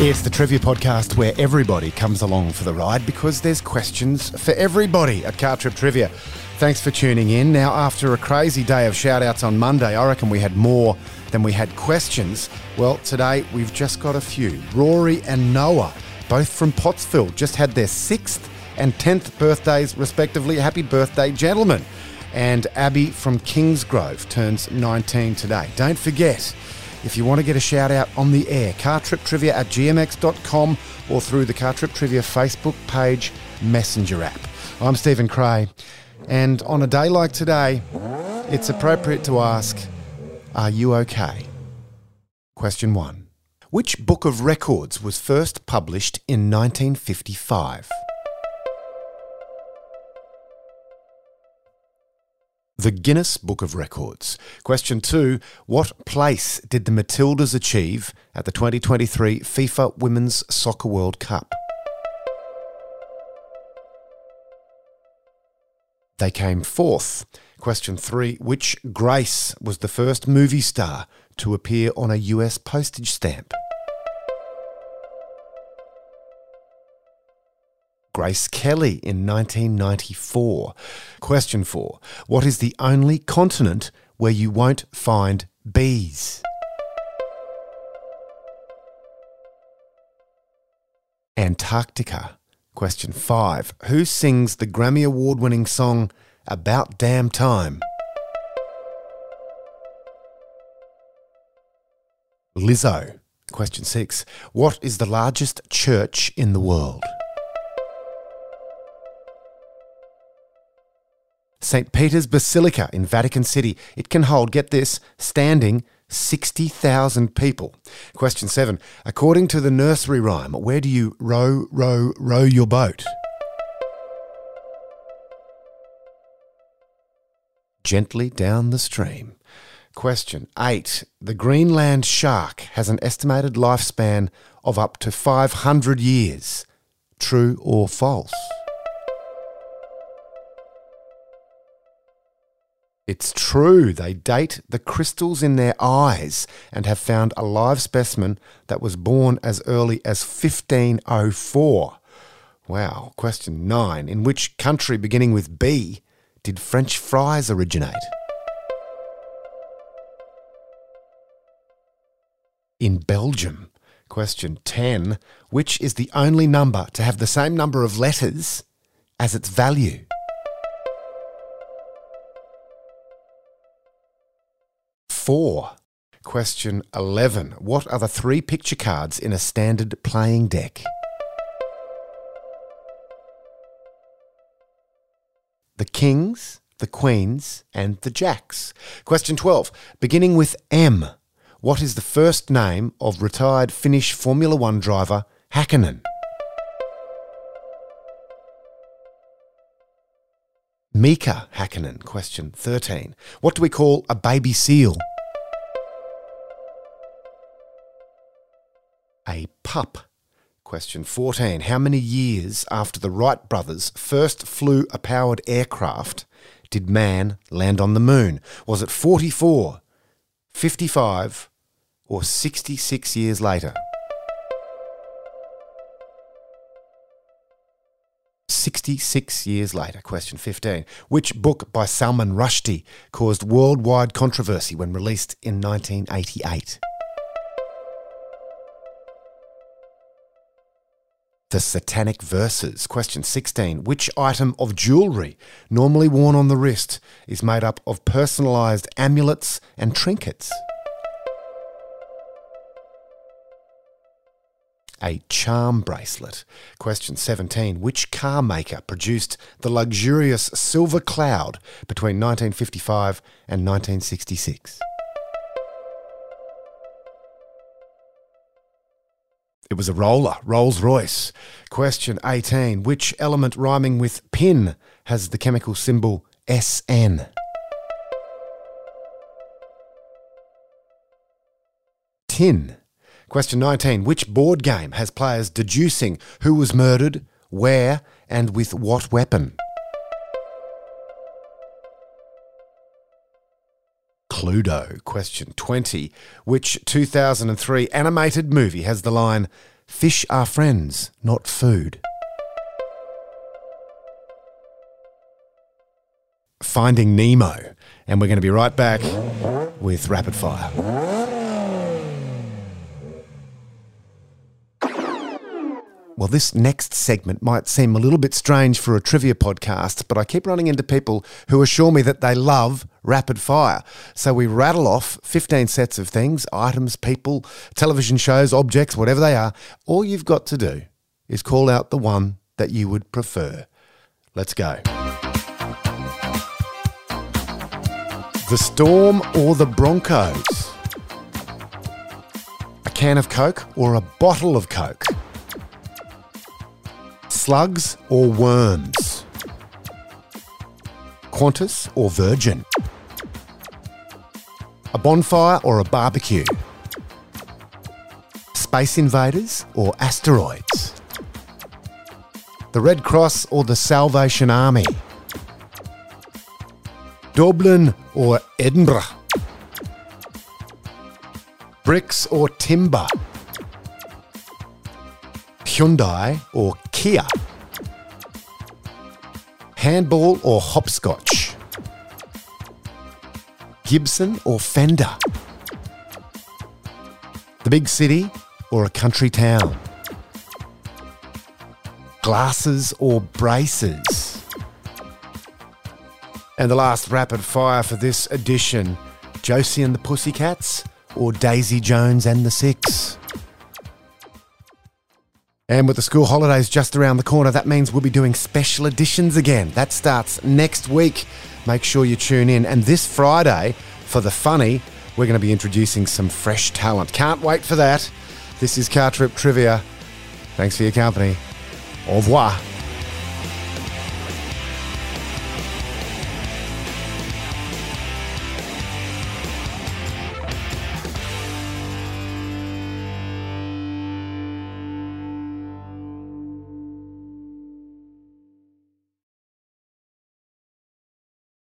It's the Trivia Podcast where everybody comes along for the ride because there's questions for everybody at Car Trip Trivia. Thanks for tuning in. Now, after a crazy day of shout outs on Monday, I reckon we had more than we had questions. Well, today we've just got a few. Rory and Noah, both from Pottsville, just had their sixth and 10th birthdays, respectively. Happy birthday, gentlemen. And Abby from Kingsgrove turns 19 today. Don't forget, if you want to get a shout out on the air, cartriptrivia at gmx.com or through the Car Trip Trivia Facebook page messenger app. I'm Stephen Cray, and on a day like today, it's appropriate to ask Are you okay? Question one Which book of records was first published in 1955? The Guinness Book of Records. Question two What place did the Matildas achieve at the 2023 FIFA Women's Soccer World Cup? They came fourth. Question three Which Grace was the first movie star to appear on a US postage stamp? Grace Kelly in 1994. Question four What is the only continent where you won't find bees? Antarctica. Question five Who sings the Grammy Award winning song About Damn Time? Lizzo. Question six What is the largest church in the world? St. Peter's Basilica in Vatican City. It can hold, get this, standing 60,000 people. Question seven. According to the nursery rhyme, where do you row, row, row your boat? Gently down the stream. Question eight. The Greenland shark has an estimated lifespan of up to 500 years. True or false? It's true, they date the crystals in their eyes and have found a live specimen that was born as early as 1504. Wow. Question 9. In which country beginning with B did French fries originate? In Belgium. Question 10. Which is the only number to have the same number of letters as its value? Four. Question 11. What are the three picture cards in a standard playing deck? The kings, the queens, and the jacks. Question 12. Beginning with M. What is the first name of retired Finnish Formula One driver Hakkinen? Mika Hakkinen. Question 13. What do we call a baby seal? A pup. Question 14. How many years after the Wright brothers first flew a powered aircraft did man land on the moon? Was it 44, 55, or 66 years later? 66 years later. Question 15. Which book by Salman Rushdie caused worldwide controversy when released in 1988? The Satanic Verses. Question 16. Which item of jewellery normally worn on the wrist is made up of personalised amulets and trinkets? A charm bracelet. Question 17. Which car maker produced the luxurious Silver Cloud between 1955 and 1966? It was a roller, Rolls Royce. Question 18. Which element rhyming with pin has the chemical symbol SN? Tin. Question 19. Which board game has players deducing who was murdered, where, and with what weapon? Cluedo. Question 20. Which 2003 animated movie has the line, Fish are friends, not food. Finding Nemo. And we're going to be right back with Rapid Fire. Well, this next segment might seem a little bit strange for a trivia podcast, but I keep running into people who assure me that they love rapid fire. So we rattle off 15 sets of things, items, people, television shows, objects, whatever they are. All you've got to do is call out the one that you would prefer. Let's go. The Storm or the Broncos? A can of Coke or a bottle of Coke? Slugs or worms? Qantas or Virgin? A bonfire or a barbecue? Space invaders or asteroids? The Red Cross or the Salvation Army? Dublin or Edinburgh? Bricks or timber? Hyundai or Kia? Handball or hopscotch? Gibson or Fender? The big city or a country town? Glasses or braces? And the last rapid fire for this edition Josie and the Pussycats or Daisy Jones and the Six? And with the school holidays just around the corner, that means we'll be doing special editions again. That starts next week. Make sure you tune in. And this Friday, for the funny, we're going to be introducing some fresh talent. Can't wait for that. This is Car Trip Trivia. Thanks for your company. Au revoir.